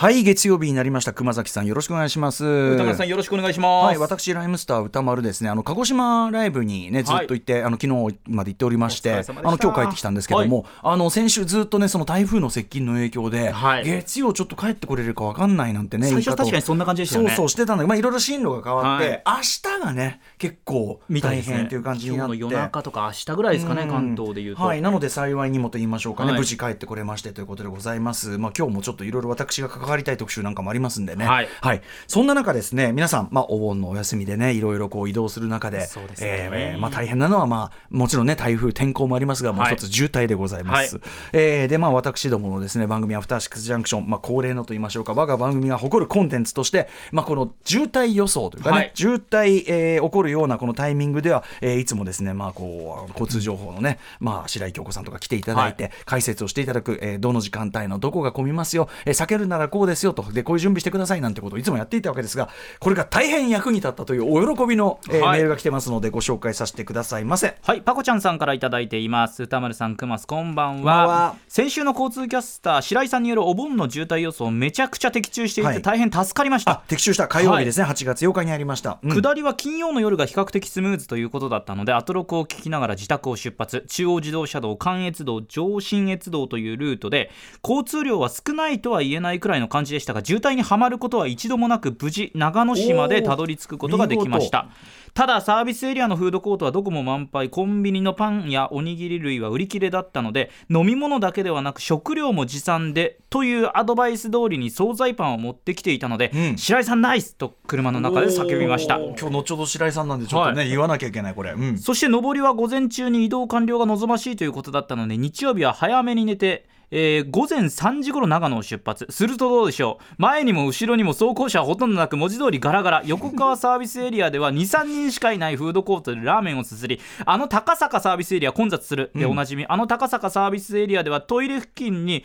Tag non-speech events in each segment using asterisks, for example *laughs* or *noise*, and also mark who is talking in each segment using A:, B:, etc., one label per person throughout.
A: はい月曜日になりました。熊崎さんよろしくお願いします。
B: 歌丸さんよろしくお願いします。
A: はい私ライムスター歌丸ですね。あの鹿児島ライブにねずっと行って、はい、あの昨日まで行っておりましてあの今日帰ってきたんですけども、はい、あの先週ずっとねその台風の接近の影響で、はい、月曜ちょっと帰ってこれるかわかんないなんてね
B: 最初確かにそんな感じでしたね。
A: そうそうしてたんだけどまあいろいろ進路が変わって、明日がね結構大変っていう感じになって、
B: ね、夜中とか明日ぐらいですかね関東でいうと。
A: はいなので幸いにもと言いましょうかね、無事帰ってこれましてということでございます。まあ今日もちょっといろいろ私が関わりたい特集なんかもありますんでね、はい、はい、そんな中ですね皆さん、まあ、お盆のお休みでねいろいろこう移動する中でそうですね、えー、まあ、大変なのは、まあ、もちろんね台風天候もありますがもう一つ渋滞でございます、はい、えー、でまあ私どものですね番組アフターシックスジャンクション、まあ、恒例のと言いましょうか。我が番組が誇るコンテンツとして、まあ、この渋滞予想というかね、はい、渋滞、えー、起こるようなこのタイミングでは、えー、いつもですね、まあ、こう交通情報のね、まあ、白井京子さんとか来ていただいて、はい、解説をしていただく、えー、どの時間帯のどこが混みますよ、えー、避けるならこうですよと。でこういう準備してくださいなんててことをいつもやっていたわけですがこれが大変役に立ったというお喜びの、えーはい、メールが来てますのでご紹介させてくださいませ。
B: はい。パコちゃんさんから頂いています。歌丸さんくますこんばんは。先週の交通キャスター白井さんによるお盆の渋滞予想めちゃくちゃ的中していて大変助かりました、は
A: い、的中した。火曜日ですね、はい、8月8日にありました、
B: うん、下りは金曜の夜が比較的スムーズということだったのでアトロクを聞きながら自宅を出発。中央自動車道関越道上信越道というルートで交通量は少ないとは言えないくらいの感じでしたが渋滞にはまることは一度もなく無無事長野市までたどり着くことができました。ただサービスエリアのフードコートはどこも満杯。コンビニのパンやおにぎり類は売り切れだったので飲み物だけではなく食料も持参でというアドバイス通りに惣菜パンを持ってきていたので、うん、白井さんナイスと車の中で叫びました。
A: 今日後ほど白井さんなんでちょっとね、はい、言わなきゃいけないこれ、う
B: ん、そして上りは午前中に移動完了が望ましいということだったので日曜日は早めに寝てえー、午前3時頃長野を出発。するとどうでしょう？前にも後ろにも走行車はほとんどなく文字通りガラガラ。横川サービスエリアでは23人しかいないフードコートでラーメンをすすりあの高坂サービスエリア混雑する。でおなじみ、うん、あの高坂サービスエリアではトイレ付近に、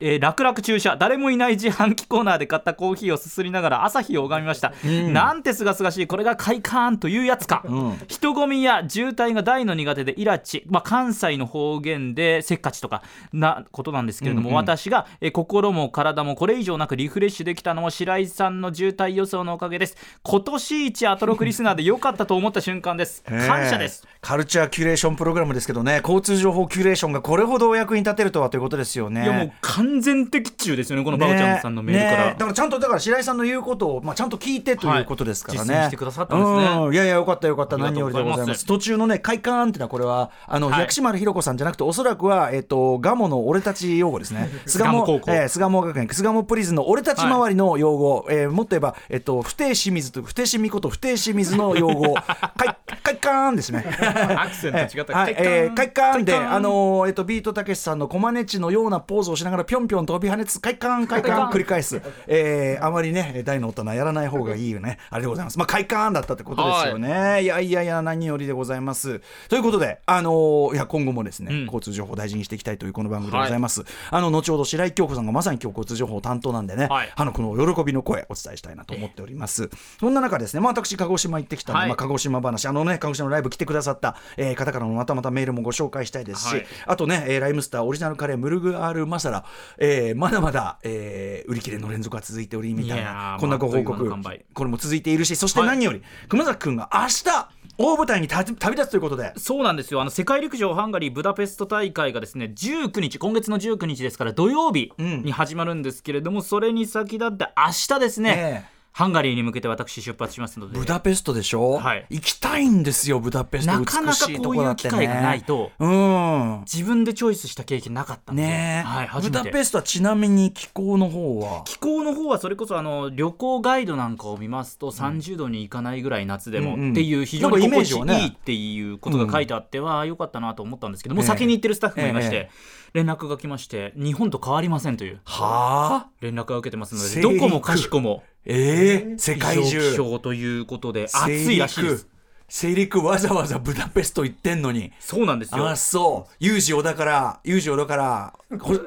B: えー、楽々駐車。誰もいない自販機コーナーで買ったコーヒーをすすりながら朝日を拝みました、うん、なんてすがすがしい。これが快感というやつか、うん、人混みや渋滞が大の苦手でイラチ、まあ、関西の方言でせっかちとかなことなんですけれども、うんうん、私私が、え心も体もこれ以上なくリフレッシュできたのも白井さんの渋滞予想のおかげです。今年一アトロクリスナーで良かったと思った瞬間です。*laughs* 感謝です。
A: カルチャーキュレーションプログラムですけどね。交通情報キュレーションがこれほどお役に立てるとはということですよね。
B: いやもう完全的中ですよねこのバオちゃんさんのメールから、
A: ねね、だからちゃんとだから白井さんの言うことを、まあ、ちゃんと聞いてということですからね、
B: はい、してくださったんですね、
A: いやいやよかったよかった。何よりでございます。途中のね快感ってのはこれはあの、はい、薬師丸ひろ子さんじゃなくておそらくはえっ、ー、とガモの俺たち用語ですね。*laughs*
B: 菅鴨高校、えー
A: 巣鴨学園巣鴨プリズンの俺たち周りの用語、はい、えー、もっと言えば、えっと、不定清水と不定清水こと不定清水の用語。かいかいかーんですね。*laughs*
B: アクセント違った、
A: はい。えー、かいかーんであのー、えっとビートたけしさんのコマネチのようなポーズをしながらぴょんぴょん飛び跳ねつかいかーんかいかーん繰り返す、えー、あまりね大の大人やらない方がいいよね。あれでございます。まあかいかーんだったってことですよね、はい、いやいやいや何よりでございます。ということであのー、いや今後もですね、うん、交通情報を大事にしていきたいというこの番組でございます、はい、あの後ほど白井京子さんがまさに今日交通情報担当なんでね、はい、あのこの喜びの声お伝えしたいなと思っております、そんな中ですね、まあ、私鹿児島行ってきたので、はい、まあ、鹿児島話あのね鹿児島のライブ来てくださった、えー、方からのまたまたメールもご紹介したいですし、はい、あとね、えー、ライムスターオリジナルカレームルグアールマサラ、えー、まだまだ、えー、売り切れの連続が続いておりみたいなこんなご報告、これも続いているしそして何より、熊崎君が明日大舞台に旅立つということで。
B: そうなんですよ。あの世界陸上ハンガリーブダペスト大会がですね19日今月の19日ですから土曜日に始まるんですけれども、うん、それに先立って明日ですね、え。ーハンガリーに向けて私出発しますので。
A: ブダペストでしょ、はい、行きたいんですよブダペスト。
B: なかなかこういう機会がないと、うん、自分でチョイスした経験なかったんで、ね
A: はい、ブダペストはちなみに気候の方は？
B: 気候の方はそれこそあの旅行ガイドなんかを見ますと30度にいかないぐらい夏でもっていう非常に心地いいっていうことが書いてあってはよかったなと思ったんですけども先に行ってるスタッフもいまして、えー連絡が来まして日本と変わりませんという。
A: は
B: あ。連絡が受けてますのでどこもかしこも。
A: ええー、世界中。
B: 気象ということで暑いらしいです。
A: 西陸わざわざブダペスト行ってんのに。
B: そうなんですよ。
A: あそう。ユージ小田からユージ小田から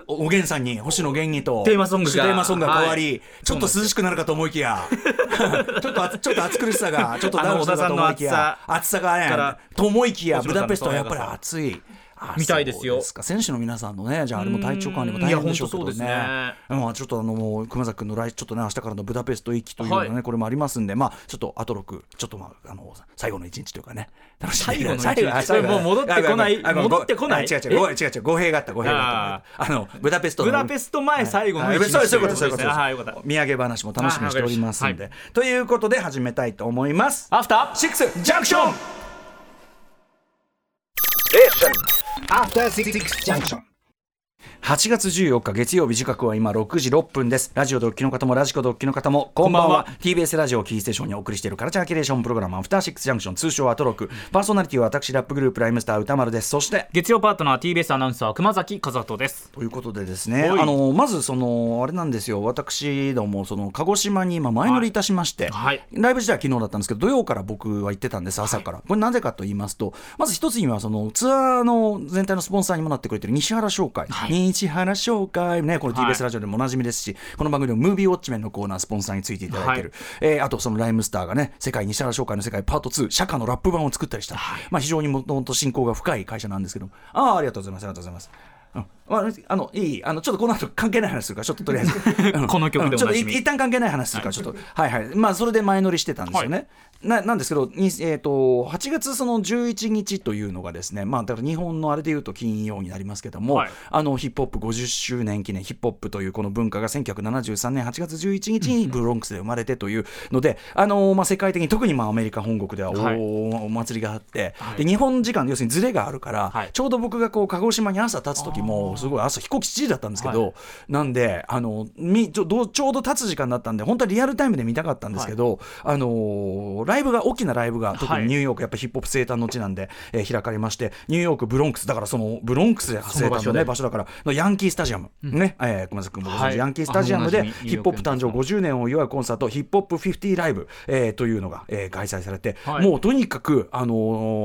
A: おげんさんに星野源にと。
B: テーマソングが。
A: テーマソングが変わり、はい、ちょっと涼しくなるかと思いきや。*laughs* ちょっとちょっと暑苦しさがちょっとダウンするかと思いきや。暑さがねと思いきやブダペストはやっぱり暑い。あ
B: みたいですよ。
A: そうか。選手の皆さんのねじゃああれも体調管理も大変でしょうけどね。
B: いや本当そうです
A: まあちょっとあのもう熊崎君の来ちょっとね明日からのブダペスト行きというのがね、
B: はい。
A: これもありますんでまあちょっとアトロクちょっとまああの最後の一日というかね楽しみに
B: 最後の一日。
A: あ最後
B: もう戻ってこない。戻ってこない。
A: あ違う違うご違う違う語弊があった語弊があった。あのブダペストの
B: ブダペスト前最後の
A: はい。
B: 一日
A: そういうことそういうこと土産話も楽しみにしておりますんで、
B: は
A: ということで始めたいと思います。
B: アフター。
A: シックスジャンクション
C: After Six Junction.
A: 8月14日月曜日時刻は今6時6分です。ラジオドッキの方もラジコドッキの方もこんばんは。
B: こんばんは。
A: TBS ラジオキーステーションにお送りしているカルチャーキュレーションプログラムアフターシックスジャンクション通称アトロク。パーソナリティは私ラップグループライムスター歌丸です。そして
B: 月曜パートナー TBS アナウンサー熊崎和人です。
A: ということでですね
B: はい。
A: あのまずそのあれなんですよ。私どもその鹿児島に今前乗りいたしまして、
B: はい。
A: ライブ自体は昨日だったんですけど土曜から僕は行ってたんです朝から、これなぜかと言いますとまず一つにはそのツアーの全体のスポンサーにもなってくれてる西原商会、西原商会ねこれ
B: はい。
A: TBS ラジオでもおなじみですし、この番組でもムービーウォッチメンのコーナースポンサーについていただいてる、えーあとそのライムスターがね世界西原商会の世界パート2社歌のラップ版を作ったりした、まあ非常にもともと親交が深い会社なんですけどああありがとうございますありがとうございます。うん。まあ、あのいいあのちょっとこの後関係ない話するからちょっととりあえず。う *laughs* ん
B: この曲で
A: ちょっとい一旦関係ない話するからちょっとはい。はいまあそれで前乗りしてたんですよね、ななんですけど、にえー、と8月その11日というのがですねまあだから日本のあれでいうと金曜になりますけども、
B: はい。
A: あのヒップホップ50周年記念ヒップホップというこの文化が1973年8月11日にブロンクスで生まれてというので、あのまあ、世界的に特にまあアメリカ本国では
B: はい。
A: お,、お祭りがあって、
B: はい。
A: で日本時間要するにズレがあるから、
B: はい。
A: ちょうど僕がこう鹿児島に朝立つ時もすごい朝飛行機7時だったんですけど、
B: はい。
A: なんであのみちょどちょうど立つ時間だったんで本当はリアルタイムで見たかったんですけど、あのーライブが大きなライブが特にニューヨークやっぱヒップホップ生誕の地なんで、えー開かれましてニューヨークブロンクスだからそのブロンクスで生誕の、ね、場所だからのヤンキースタジアム、ね、えー熊崎君もご存知、
B: はい。
A: ヤンキースタジアムでヒップホップ誕生50年を祝うコンサートヒップホップ50ライブ、えーというのが、えー開催されて、
B: はい。
A: もうとにかく、あの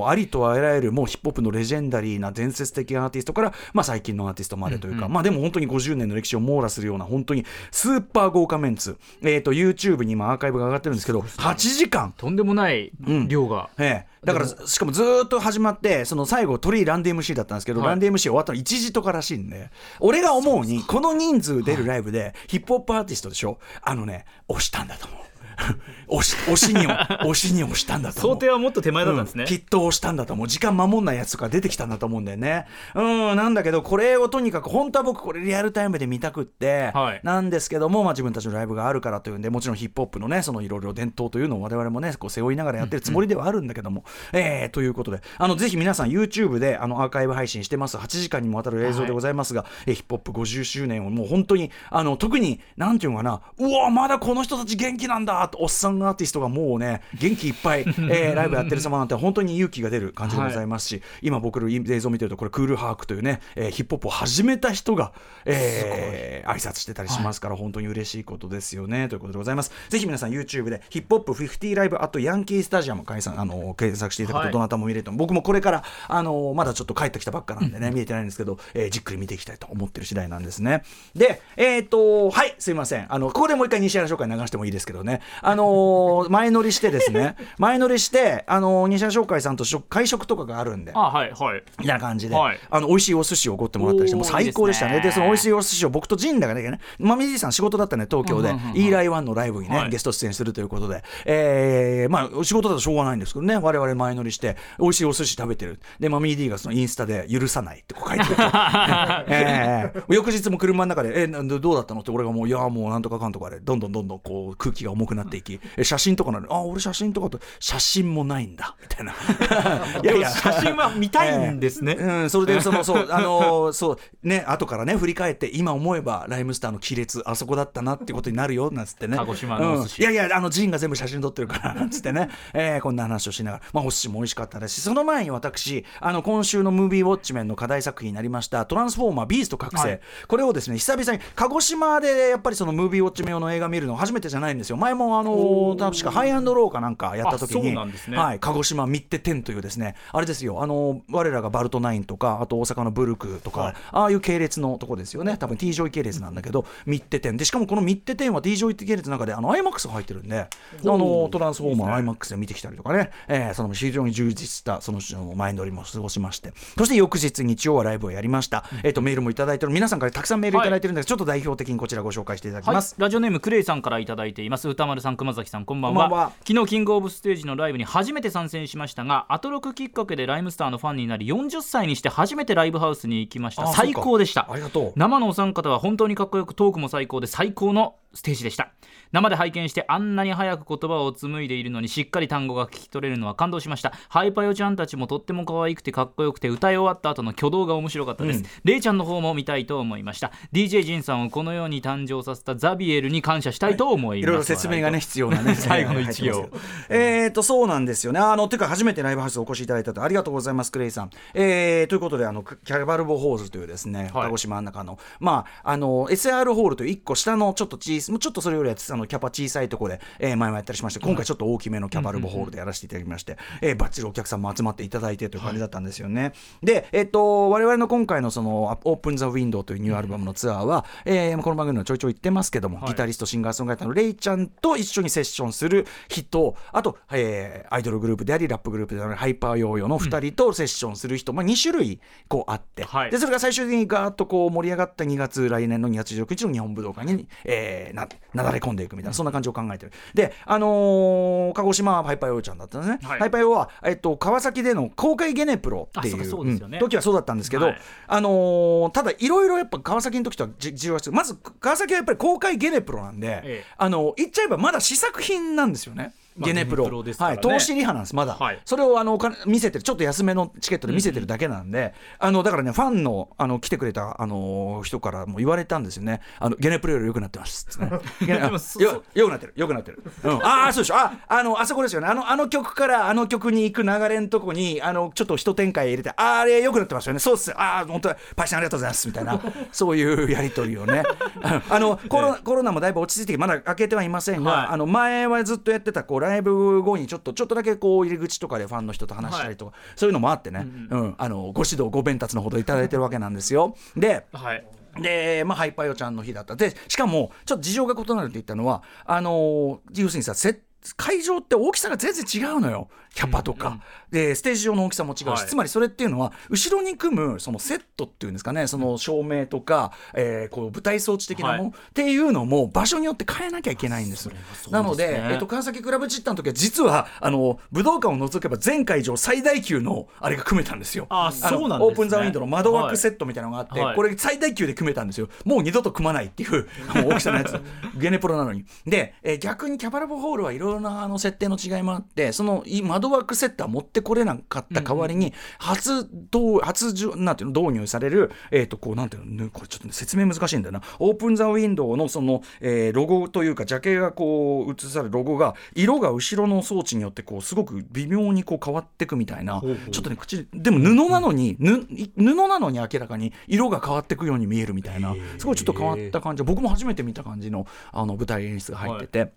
A: ーありとあらゆるもうヒップホップのレジェンダリーな伝説的なアーティストから、まあ、最近のアーティストまでというか、まあでも本当に50年の歴史を網羅するような本当にスーパー豪華メンツ、えー、と YouTube に今アーカイブが上がってるんですけど8時間。
B: とんでもない量が、
A: ええ、だからしかもずーっと始まってその最後鳥居ランディ MC だったんですけど、
B: はい。
A: ランディ MC 終わったの1時とからしいんで俺が思うにこの人数出るライブでヒップホップアーティストでしょ？あのね押したんだと思う *laughs* 押し押しに押しに押したんだと思う。
B: 想定はもっと手前だったんですね、
A: うん。きっと押したんだと思う。時間守んないやつとか出てきたんだと思うんだよね。うんなんだけどこれをとにかく本当は僕これリアルタイムで見たくって、
B: はい。
A: なんですけども、まあ、自分たちのライブがあるからというんでもちろんヒップホップのねそのいろいろ伝統というのを我々もねこう背負いながらやってるつもりではあるんだけども、えーということであのぜひ皆さん YouTube であのアーカイブ配信してます。8時間にもわたる映像でございますが、えーヒップホップ50周年をもう本当にあの特になんていうのかな。うわまだこの人たち元気なんだとおっさんアーティストがもうね元気いっぱい、*laughs* えーライブやってる様なんて本当に勇気が出る感じでございますし、今僕の映像を見てるとこれクールハークというね、えーヒップホップを始めた人が、えー挨拶してたりしますから、本当に嬉しいことですよねということでございます。ぜひ皆さん YouTube でヒップホップ50ライブあとヤンキースタジアム解散あの検索していただく
B: はい。
A: とどなたも見れると思う、僕もこれからあのまだちょっと帰ってきたばっかなんでね見えてないんですけど、えーじっくり見ていきたいと思ってる次第なんですね。でえっ、とはいすいません。あのここでもう一回西原紹介流してもいいですけどねあのー前乗りしてですね。*laughs* 前乗りしてあのー西原紹介さんと食会食とかがあるんで。
B: あはいはい。
A: みたいな感じで、
B: はい。
A: あの美味しいお寿司をおごってもらったりして、もう最高でしたね。
B: いいですね。
A: でその美味しいお寿司を僕とジンだがね、マミジさん仕事だったね、東京で、イーライワンのライブにね、
B: はい。
A: ゲスト出演するということで、えーまあ、仕事だとしょうがないんですけどね、我々前乗りして、美味しいお寿司食べてる。で、マミー D がそのインスタで許さないってこう書いてる *laughs* えー翌日も車の中で、えなんでどうだったのって、俺がもう、いや、もうなんとかかんとかで、どんどんどんどんこう空気が重くなっていき、え写真とかなの？に、あ、俺写真とかと、写真もないんだ、みたいな。*laughs* いやいや、
B: 写真は見たいんですね、*laughs*
A: うん、それでそのそうあのーそうね後からね振り返って今思えばライムスターの亀裂あそこだったなってことになるよなんつってね。
B: 鹿児島の
A: うん。いやいやあのジンが全部写真撮ってるから *laughs* なんつってね、えーこんな話をしながら。まあお寿司も美味しかったです。しその前に私あの今週のムービーウォッチメンの課題作品になりました「トランスフォーマービースト覚醒」
B: はい。
A: これをですね久々に鹿児島でやっぱりそのムービーウォッチメン用の映画見るの初めてじゃないんですよ。前ももあの確かハイアンドローかなんかやった時に、
B: ね。
A: はい、鹿児島ミッテ10というですね。あれですよ。あの我らがバルトナインとかあと大阪のブルクとか、
B: はい。
A: ああいう系列のとこですよね。多分 T ジョイ系列なんだけどミッテ10でしかもこのミッテ10は T ジョイ系列の中であの IMAX が入ってるんであのトランスフォーマー IMAX で見てきたりとかね、えーその非常に充実したその前乗りも過ごしまして。そして翌日日曜はライブをやりました、えっ、とメールもいただいてる。皆さんからたくさんメールいただいてるんですが、ちょっと代表的にこちらご紹介していただき
B: はい。
A: ます、、
B: ラジオネームクレイさんからいただいています。歌丸さん熊崎さんこんばんは。昨日キングオブステージのライブに初めて参戦しましたがアトロクきっかけでライムスターのファンになり40歳にして初めてライブハウスに行きました。
A: あ
B: 最高でした。
A: ありがとう。
B: 生のお三方は本当にかっこよくトークも最高で最高のステージでした。生で拝見してあんなに早く言葉を紡いでいるのにしっかり単語が聞き取れるのは感動しました。ハイパヨちゃんたちもとっても可愛くてかっこよくて歌い終わった後の挙動が面白かったです、レイちゃんの方も見たいと思いました。DJ ジンさんをこのように誕生させたザビエルに感謝したいと思います、
A: い。ろいろ説明がね必要なね
B: 最後の一行。
A: えーとそうなんですよね。あのていうか初めてライブハウスお越しいただいたと。ありがとうございますクレイさん、えーということであのキャバルボホールというですね、
B: はい。
A: 鹿児島の中の。まああの SR ホールという一個下のちょっと小さちょっとそれよりはあのキャパ小さいところで、えー前もやったりしまして今回ちょっと大きめのキャバルボホールでやらせていただきまして、えーバッチリお客さんも集まっていただいてという感じだったんですよね、でえっ、と我々の今回のその「 Open The Window」というニューアルバムのツアーは、えーこの番組でもちょいちょい言ってますけども、
B: はい。
A: ギタリストシンガーソングライターのレイちゃんと一緒にセッションする人あと、えーアイドルグループでありラップグループであるハイパーヨーヨーの2人とセッションする人、まあ、2種類こうあって、
B: はい。
A: でそれが最終的にガーッとこう盛り上がった2月来年の2月16日の日本武道館に、えーななだれ込んでいくみたいなそんな感じを考えてる。であのー鹿児島はハイパーヨーちゃんだったんですね、
B: はい。
A: ハイパーヨーは、えっと、川崎での公開ゲネプロってい
B: う
A: 時はそうだったんですけど、
B: はい。
A: あのーただいろいろやっぱ川崎の時とはじ事情が違うまず川崎はやっぱり公開ゲネプロなんで、
B: ええ。
A: あの言っちゃえばまだ試作品なんですよね。
B: まあ
A: ゲネプロ,、はい、投資リハなんですまだ、
B: はい。
A: それをあのお金見せてるちょっと安めのチケットで見せてるだけなんで、あのだからねファンのあの来てくれたあの人からも言われたんですよね。あのゲネプロより良くなってますっね。*laughs* よ良くなってる良くなってる、うん、ああそうでしょ。ああのあそこですよね。あのあの曲からあの曲に行く流れのとこにあのちょっと一展開入れてあれ良くなってますよね。そうっすああ本当パイセンありがとうございますみたいな。*laughs* そういうやり取りをね。あのコロナコロナもだいぶ落ち着いてまだ開けてはいませんが、
B: はい。
A: あの前はずっとやってたこうライブ後にちょっとちょっとだけこう入り口とかでファンの人と話したりとか、そういうのもあってね、うんあのご指導ご鞭達のほどいただいてるわけなんですよ。で
B: はい。
A: で、まあ、ハイパーヨちゃんの日だった。で、しかも、ちょっと事情が異なるって言ったのは、あのー要するにさ、せ会場って大きさが全然違うのよ。キャパとか。で、ステージ上の大きさも違うし、
B: はい。
A: つまりそれっていうのは、後ろに組む、そのセットっていうんですかね、その照明とか、えーこう舞台装置的なもの、
B: はい。
A: っていうのも、場所によって変えなきゃいけないんです。なので、えっと、川崎クラブチッタの時は、実は、あの、武道館を除けば全会場最大級の、あれが組めたんですよ。
B: あ
A: の
B: そうなんね。
A: オープンザウィンドウの窓枠セットみたいなのがあって、
B: はい。
A: これ最大級で組めたんですよ。もう二度と組まないっていう *laughs* 大きさのやつ。*laughs* ゲネプロなのに。で、えー逆にキャバラボホールはいろいろなあの設定の違いもあってそのい窓枠セットは持ってこれなかった代わりに初導初なんていうの導入されるえっ、とこうなんていうのねこれちょっとね説明難しいんだよな。オープンザウィンドウのその、えーロゴというかジャケがこう映されるロゴが色が後ろの装置によってこうすごく微妙にこう変わっていくみたいなちょっとね口でも布なのに、ぬ布なのに明らかに色が変わっていくように見えるみたいな。すごいちょっと変わった感じ。僕も初めて見た感じのあの舞台演出が入ってて。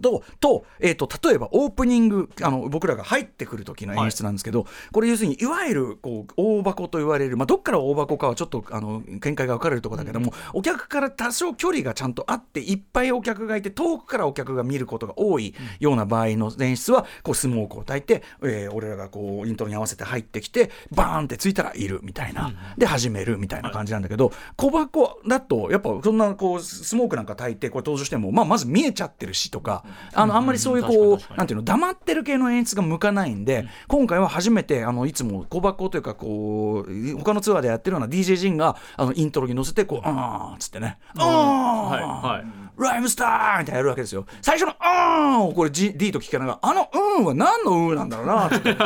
A: とと,、えー、と例えばオープニングあの僕らが入ってくる時の演出なんですけど、これ要するにいわゆるこう大箱と言われる、まあ、どっから大箱かはちょっとあの見解が分かれるところだけども、お客から多少距離がちゃんとあっていっぱいお客がいて遠くからお客が見ることが多いような場合の演出はこうスモークを焚いて、えー俺らがこうイントロに合わせて入ってきてバーンってついたらいるみたいな、で始めるみたいな感じなんだけど、小箱だとやっぱそんなこうスモークなんか焚いてこれ登場しても、まあ、まず見えちゃってるしとかあのあんまりそういうこうなんていうの黙ってる系の演出が向かないんで、今回は初めてあのいつも小箱というかこう他のツアーでやってるような DJ ジンがあのイントロに乗せてこうあーっつってね。あ
B: いはい。
A: ライムスターみたいなやるわけですよ。最初の「あーん」をこれ、G、D と聞きながら「あの「うん」は何の「うん」なんだろうなって。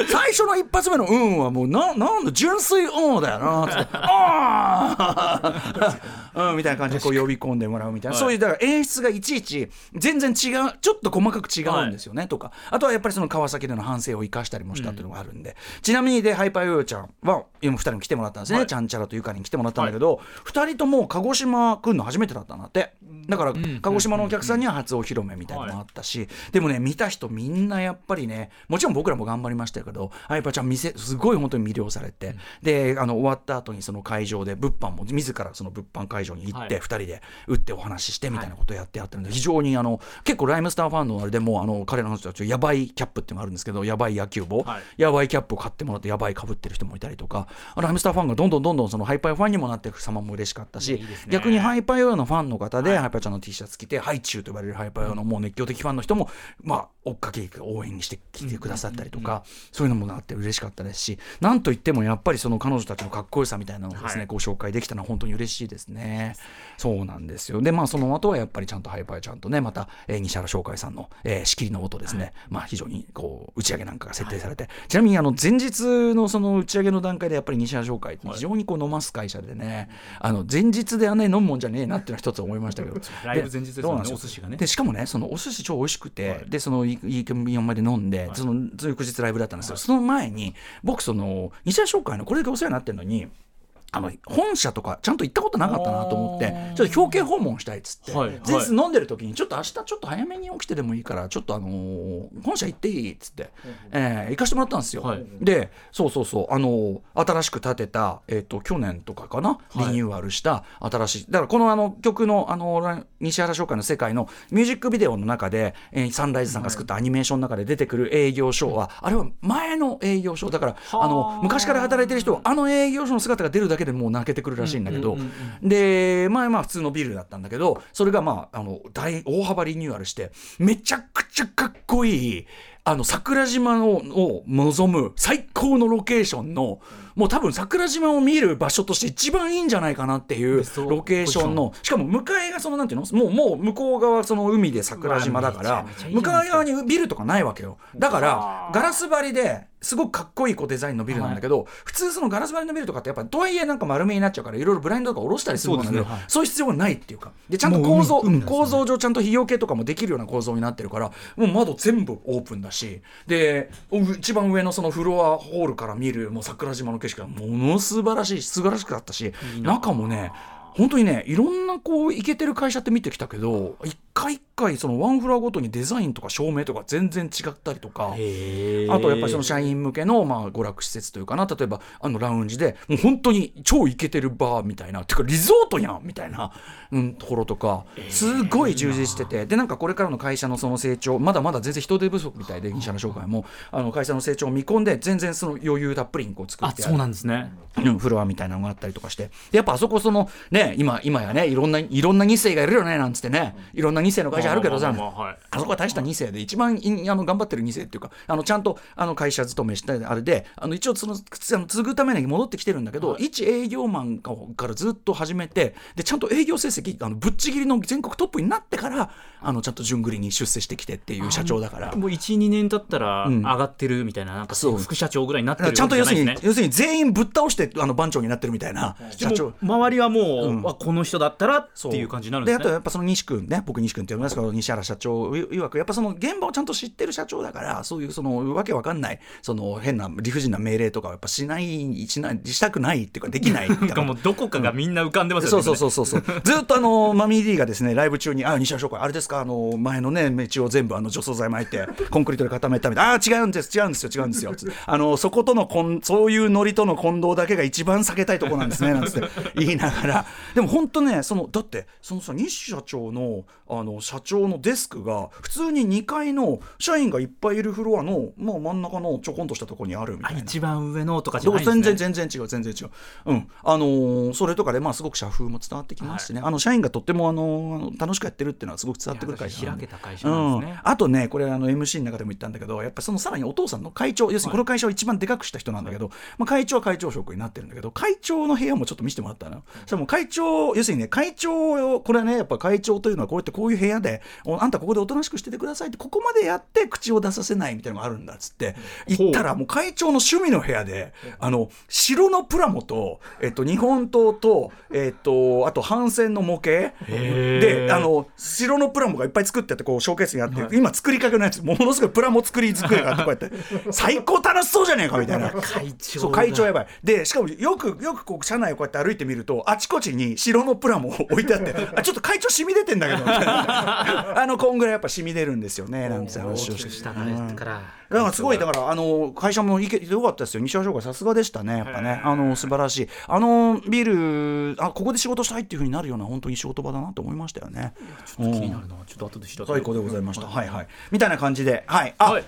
A: *laughs* 最初の一発目の「うん」はもうななんだ純粋「うん」だよなって「あーうん、みたいな感じでこう呼び込んでもらうみたいな、
B: はい。
A: そういうだから演出がいちいち全然違うちょっと細かく違うんですよね、とか。あとはやっぱりその川崎での反省を生かしたりもしたっていうのがあるんで、ちなみにでハイパーヨーヨーちゃんは今2人に来てもらったんですね、
B: はい。
A: ちゃんちゃらとゆかに来てもらったんだけど、2人とも鹿児島来るの初めてだったんだって。だから鹿児島のお客さんには初お披露目みたいなのもあったし、でもね見た人みんなやっぱりねもちろん僕らも頑張りましたけどハイパーちゃん店すごい本当に魅了されて、であの終わった後にその会場で物販も自らその物販会場に行って
B: はい。
A: 2人で打ってお話ししてみたいなことをやってやってるんで非常にあの結構ライムスターファンのあれでもあの彼らの人たちやばいキャップっていうのがあるんですけどやばい野球帽、
B: はい。
A: やばいキャップを買ってもらってやばいかぶってる人もいたりとかライムスターファンがどんどんどんどんそのハイパーファンにもなっていく様も嬉しかったし逆にハイパーヨーのファンの方で、ハイパーちゃんの T シャツ着てハイチュウと呼ばれるハイパーヨーのもう熱狂的ファンの人もまあ追っかけ応援にしてきてくださったりとか、そういうのもあって嬉しかったですしなんといってもやっぱりその彼女たちのかっこよさみたいなのをですね、
B: はい。
A: ご紹介できたのは本当に嬉しいですね。そうなんですよ。でまあその後はやっぱりちゃんとハイパーちゃんとねまた、えー西原翔海さんの、えー仕切りの音ですね、まあ非常にこう打ち上げなんかが設定されて、ちなみにあの前日のその打ち上げの段階でやっぱり西原翔海って非常にこう飲ます会社でね、あの前日であんなに飲むもんじゃねえなっていうのは一つ思いましたけど。*laughs*
B: ライブ前日ですもんね
A: そうなんよ
B: お寿司がね。
A: でしかもねそのお寿司超美味しくて、
B: はい。
A: でそのいいい4まで飲んで、その翌日ライブだったんですよ、その前に僕その西原商会のこれだけお世話になってるのにあの本社とかちゃんと行ったことなかったなと思ってちょっと表敬訪問したいっつって、
B: はい
A: 前日飲んでる時にちょっと明日ちょっと早めに起きてでもいいからちょっとあのー本社行っていいっつって、えー行かしてもらったんですよ、
B: はい。
A: でそうそうそうあのー新しく建てた、えー、と去年とかかな？リニューアルした新しい、だからこのあの曲のあのラ西原商会の世界のミュージックビデオの中で、えーサンライズさんが作ったアニメーションの中で出てくる営業所は、あれは前の営業所だからあ。の昔から働いてる人はあの営業所の姿が出るだけでもう泣けてくるらしいんだけど、で前まあ普通のビルだったんだけどそれがまああの大大幅リニューアルしてめちゃくちゃかっこいいあの桜島をを望む最高のロケーションのもう多分桜島を見る場所として一番いいんじゃないかなっていうロケーションのしかも向かいがそのなんていうの？もうもう向こう側その海で桜島だから向かい側にビルとかないわけよ。だからガラス張りですごくかっこいいこうデザインのビルなんだけど、普通そのガラス張りのビルとかってやっぱとはいえなんか丸めになっちゃうからいろいろブラインドとか下ろしたりするもんだけど
B: そうい
A: そう必要がないっていうか。でちゃんと構造、うん構造上ちゃんと費用系とかもできるような構造になってるからもう窓全部オープンだし。でう一番上のそのフロアホールから見るもう桜島の景色がもの素晴らしい素晴らしかったし中もね本当にねいろん。なこういけてる会社って見てきたけど一回一回そのワンフロアごとにデザインとか照明とか全然違ったりとか。あとやっぱりその社員向けのまあ娯楽施設というかな例えばあのラウンジでもう本当に超イケてるバーみたいなてかリゾートやんみたいな、うん、ところとかすごい充実しててでなんかこれからの会社のその成長まだまだ全然人手不足みたいで西原商会もあの会社の成長を見込んで全然その余裕たっぷりにこう作って
B: そうなんですね。
A: うん、フロアみたいなのがあったりとかして。でやっぱあそこそのね今今やねいろんないろんな2世がいるよねなんつってね。いろんな2世の会社あるけどさ
B: まあ
A: そこは大した2世で一番いあの頑張ってる2世っていうかあのちゃんとあの会社勤めしてあれであの一応そのつあの継ぐために戻ってきてるんだけど、一営業マンからずっと始めてでちゃんと営業成績あのぶっちぎりの全国トップになってからあのちゃんと順繰りに出世してきてっていう社長だから。
B: もう12年経ったら
A: うん。
B: 上がってるみたいななんか副社長ぐらいになってる
A: ちゃんと要するに、要するに全員ぶっ倒してあの番長になってるみたいな社長。
B: 周りはもう、
A: うん。
B: あこの人だったらっていう感じになるんですね。
A: あとやっぱその西君ね僕西君って呼びますけど西原社長いわくやっぱその現場をちゃんと知ってる社長だからそういうそのわけわかんないその変な理不尽な命令とかはやっぱしないしないしたくないっていうかできない
B: なんかもうどこかがみんな浮かんでますよね、
A: そうそうそうそうそう。ずっとあのマミー D がですねライブ中に「あ西原商会あれですか？あの前のね道を全部あの除草剤巻いてコンクリートで固めたみたいな。あー違うんです違うんですよ違うんですよ」あのそことのこんそういうノリとの混同だけが一番避けたいところなんですねなんつって。言いながら。でも本当ねそのだってそのさ西社長のあの社長のデスクが普通に2階の社員がいっぱいいるフロアの、まあ、真ん中のちょこんとしたところにあるみたいな。
B: あ一番上のとかじゃないんです
A: 全
B: ね
A: 然全然違う全然違う。うん。あのーそれとかでまあすごく社風も伝わってきますしね、あの社員がとってもあのー楽しくやってるっていうのはすごく伝わってくる会社
B: 開けた会社なんですね。
A: うん、あとねこれあの MC の中でも言ったんだけどやっぱそのさらにお父さんの会長要するにこの会社を一番でかくした人なんだけど、まあ、会長は会長職になってるんだけど会長の部屋もちょっと見せてもらったの、それも会長要するにね会長をこれはねやっぱ会長というのはこうやってこういうういう部屋でおあんたここでおとなしくしててくださいってここまでやって口を出させないみたいなのがあるんだっつって。行ったらもう会長の趣味の部屋であの城のプラモと、えっと、日本刀と、えっと、あと反戦の模型。であの城のプラモがいっぱい作っててこうショーケースにあって、今作りかけのやつ。ものすごいプラモ作り作りがあってこうやって。*laughs* 最高楽しそうじゃねえかみたいな。
B: 会長
A: そう会長やばい。でしかもよくよくこう車内をこうやって歩いてみるとあちこちに城のプラモを置いてあってあちょっと会長染み出てんだけどみたいな *laughs* あのこんぐらいやっぱ染み出るんですよねなんて話をして
B: したから
A: だからすごいだ。からあの会社もいけよかったですよ。西川翔がさすがでしたね。やっぱね。あの素晴らしい。あのビールあここで仕事したいっていうふうになるような本当に仕事場だなと思いましたよね。
B: 気になるな。ちょっと後で調べて。
A: 最高でございました。はいはい。みたいな感じで。はい。あ、
B: はい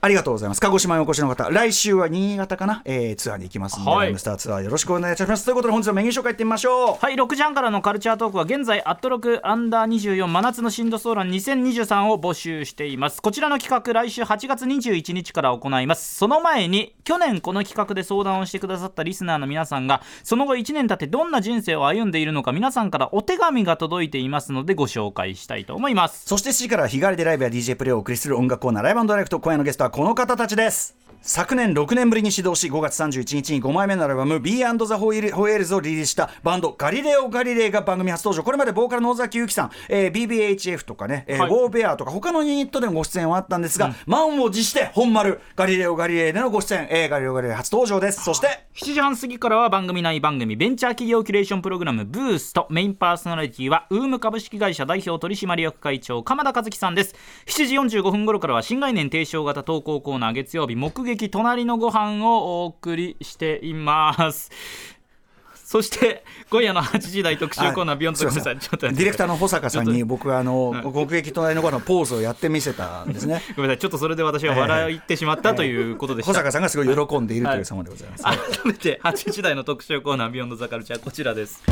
A: ありがとうございます。鹿児島にお越しの方、来週は新潟かな、えー、ツアーに行きますので、
B: はい
A: スターツアーよろしくお願いいたします。ということで、本日のメニュー紹介いってみましょう。
B: はい6時半からのカルチャートークは現在アットロクアンダー24真夏のシンドソーラン2023を募集していますこちらの企画来週8月21日から行いますその前に去年この企画で相談をしてくださったリスナーの皆さんがその後1年経ってどんな人生を歩んでいるのか皆さんからお手紙が届いていますのでご紹介したいと思います
A: そして7時からは日帰りでライブや DJ プレイをお送りする音楽コーナー、ライブダイレクト。今夜のゲストはこの方たちです。昨年6年ぶりに始動し5月31日に5枚目のアルバム B& The ホイールズをリリースしたバンドガリレオ・ガリレイが番組初登場。これまでボーカルの尾崎由紀さん、えー BBHF とかね、えー
B: はい。
A: ウォーベアとか他のユニットでもご出演はあったんですが、満を持して本丸ガリレオ・ガリレイでのご出演、えーガリレオ・ガリレイ初登場です。そして
B: 7時半過ぎからは番組内番組ベンチャー企業キュレーションプログラムブースト。メインパーソナリティはウーム株式会社代表取締役会長鎌田和樹さんです。7時45分頃からは新概念提唱型投稿コーナー月曜日目撃隣のご飯をお送りしています。*laughs* そして今夜の8時台特集コーナービヨンドごめんなさい。ちょっと
A: ディレクターの保坂さんに僕はあの国益隣の子のポーズをやってみせたんですね。
B: と *laughs* ごめんなさい。ちょっとそれで私は笑ってしまったということで
A: 保坂さんがすごい喜んでいるという様でございます、
B: 改めて8時台の特集コーナービヨンドザカルチャーこちらです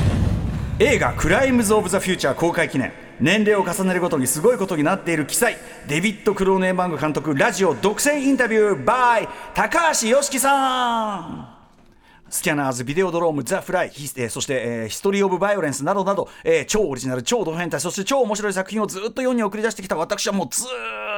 A: 映画「クライムズ・オブ・ザ・フューチャー」公開記念。年齢を重ねるごとにすごいことになっている奇才デビッド・クローネンバーグ監督ラジオ独占インタビュー by 高橋良樹さん。スキャナーズ、ビデオドローム、ザ・フライ、えーそして、えーヒストリー・オブ・バイオレンスなどなど、えー超オリジナル、超ド変態、そして超面白い作品をずっと世に送り出してきた私はもうず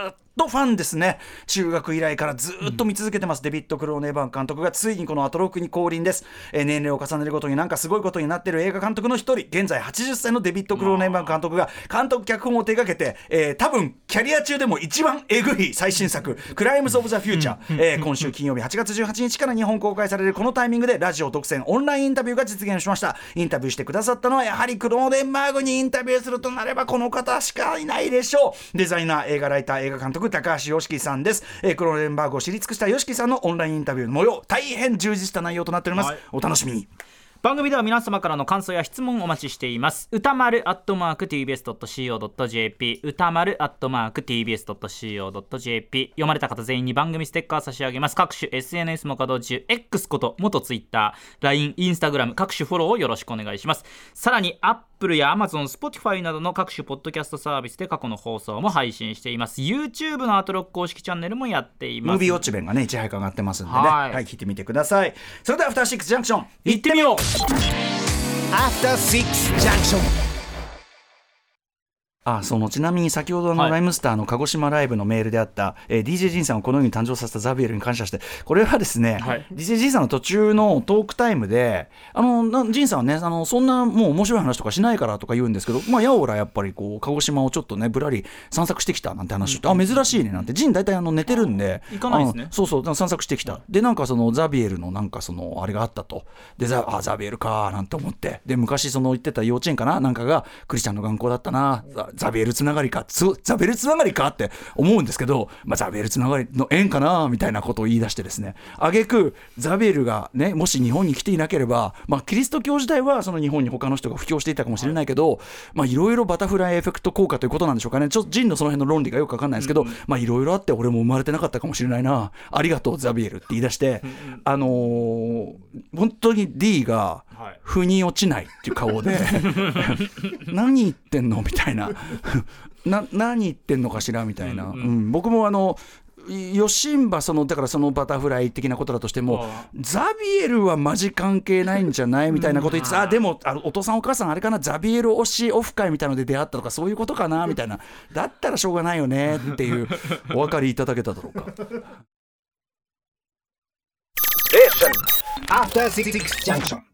A: ーっとファンですね。中学以来からずーっと見続けてます、デビッド・クローネンバーグ監督がついにこのアトロクに降臨です。えー年齢を重ねるごとになんかすごいことになっている映画監督の一人、現在80歳のデビッド・クローネーバン監督が監督脚本を手掛けて、えー多分キャリア中でも一番えぐい最新作、クライムズ・オブ・ザ・フューチャー、えー今週金曜日8月18日から日本公開されるこのタイミングでラジオ独占オンラインインタビューが実現しました。インタビューしてくださったのはやはりクローネンバーグにインタビューするとなればこの方しかいないでしょう。デザイナー、映画ライター、映画監督、高橋良樹さんです。えークローネンバーグを知り尽くした良樹さんのオンラインインタビューの模様、大変充実した内容となっております。
B: はい
A: お楽しみに。
B: 番組では皆様からの感想や質問をお待ちしています。歌丸アットマーク TBS.CO.JP 歌丸アットマーク TBS.CO.JP 読まれた方全員に番組ステッカー差し上げます。各種 SNS も稼働中 X こと元 TwitterLINE、Instagram 各種フォローをよろしくお願いします。さらに Apple や Amazon、Spotify などの各種ポッドキャストサービスで過去の放送も配信しています。YouTube のアトロック公式チャンネルもやっています。
A: ムービーウォッチ弁がね、いち早く上がってますんでね。
B: はい。
A: はい、聞いてみてください。それでは、アフターシックスジャンクション、
B: 行ってみよう
C: After Six Junction.
A: あそのちなみに先ほどの
B: はい。
A: ライムスターの鹿児島ライブのメールであった、えー DJ ジンさんをこのように誕生させたザビエルに感謝してこれはですね、
B: はい。
A: DJ ジンさんの途中のトークタイムであのなジンさんはねあのそんなもう面白い話とかしないからとか言うんですけどまあやおらやっぱりこう鹿児島をちょっとねぶらり散策してきたなんて話をして、あ珍しいねなんてジン大体あの寝てるんで
B: 行かないですね。
A: そうそう散策してきた。でなんかそのザビエルのなんかそのあれがあったと。でザあザビエルかなんて思って。で昔その言ってた幼稚園かななんかがクリスチャンの学校だったなザザビエルつながりかつザビエルつながりかって思うんですけど、まあ、ザビエルつながりの縁かなみたいなことを言い出してですね。挙句ザビエルがねもし日本に来ていなければ、まあ、キリスト教時代はその日本に他の人が布教していたかもしれないけど、まあいろいろバタフライエフェクト効果ということなんでしょうかね。ちょっとジンのその辺の論理がよくわかんないですけど、まあいろいろあって俺も生まれてなかったかもしれないな。ありがとうザビエルって言い出して、あのー本当に D が
B: はい。
A: 腑に落ちないっていう顔で *laughs* 何言ってんのみたいなな何言ってんのかしらみたいな、うん僕もあのヨシンバそのだからそのバタフライ的なことだとしてもザビエルはマジ関係ないんじゃないみたいなこと言ってたあでもあのお父さんお母さんあれかな？ザビエル推しオフ会みたいので出会ったとかそういうことかな？みたいな。だったらしょうがないよねっていうお分かりいただけただろうか。
C: After Six Junction.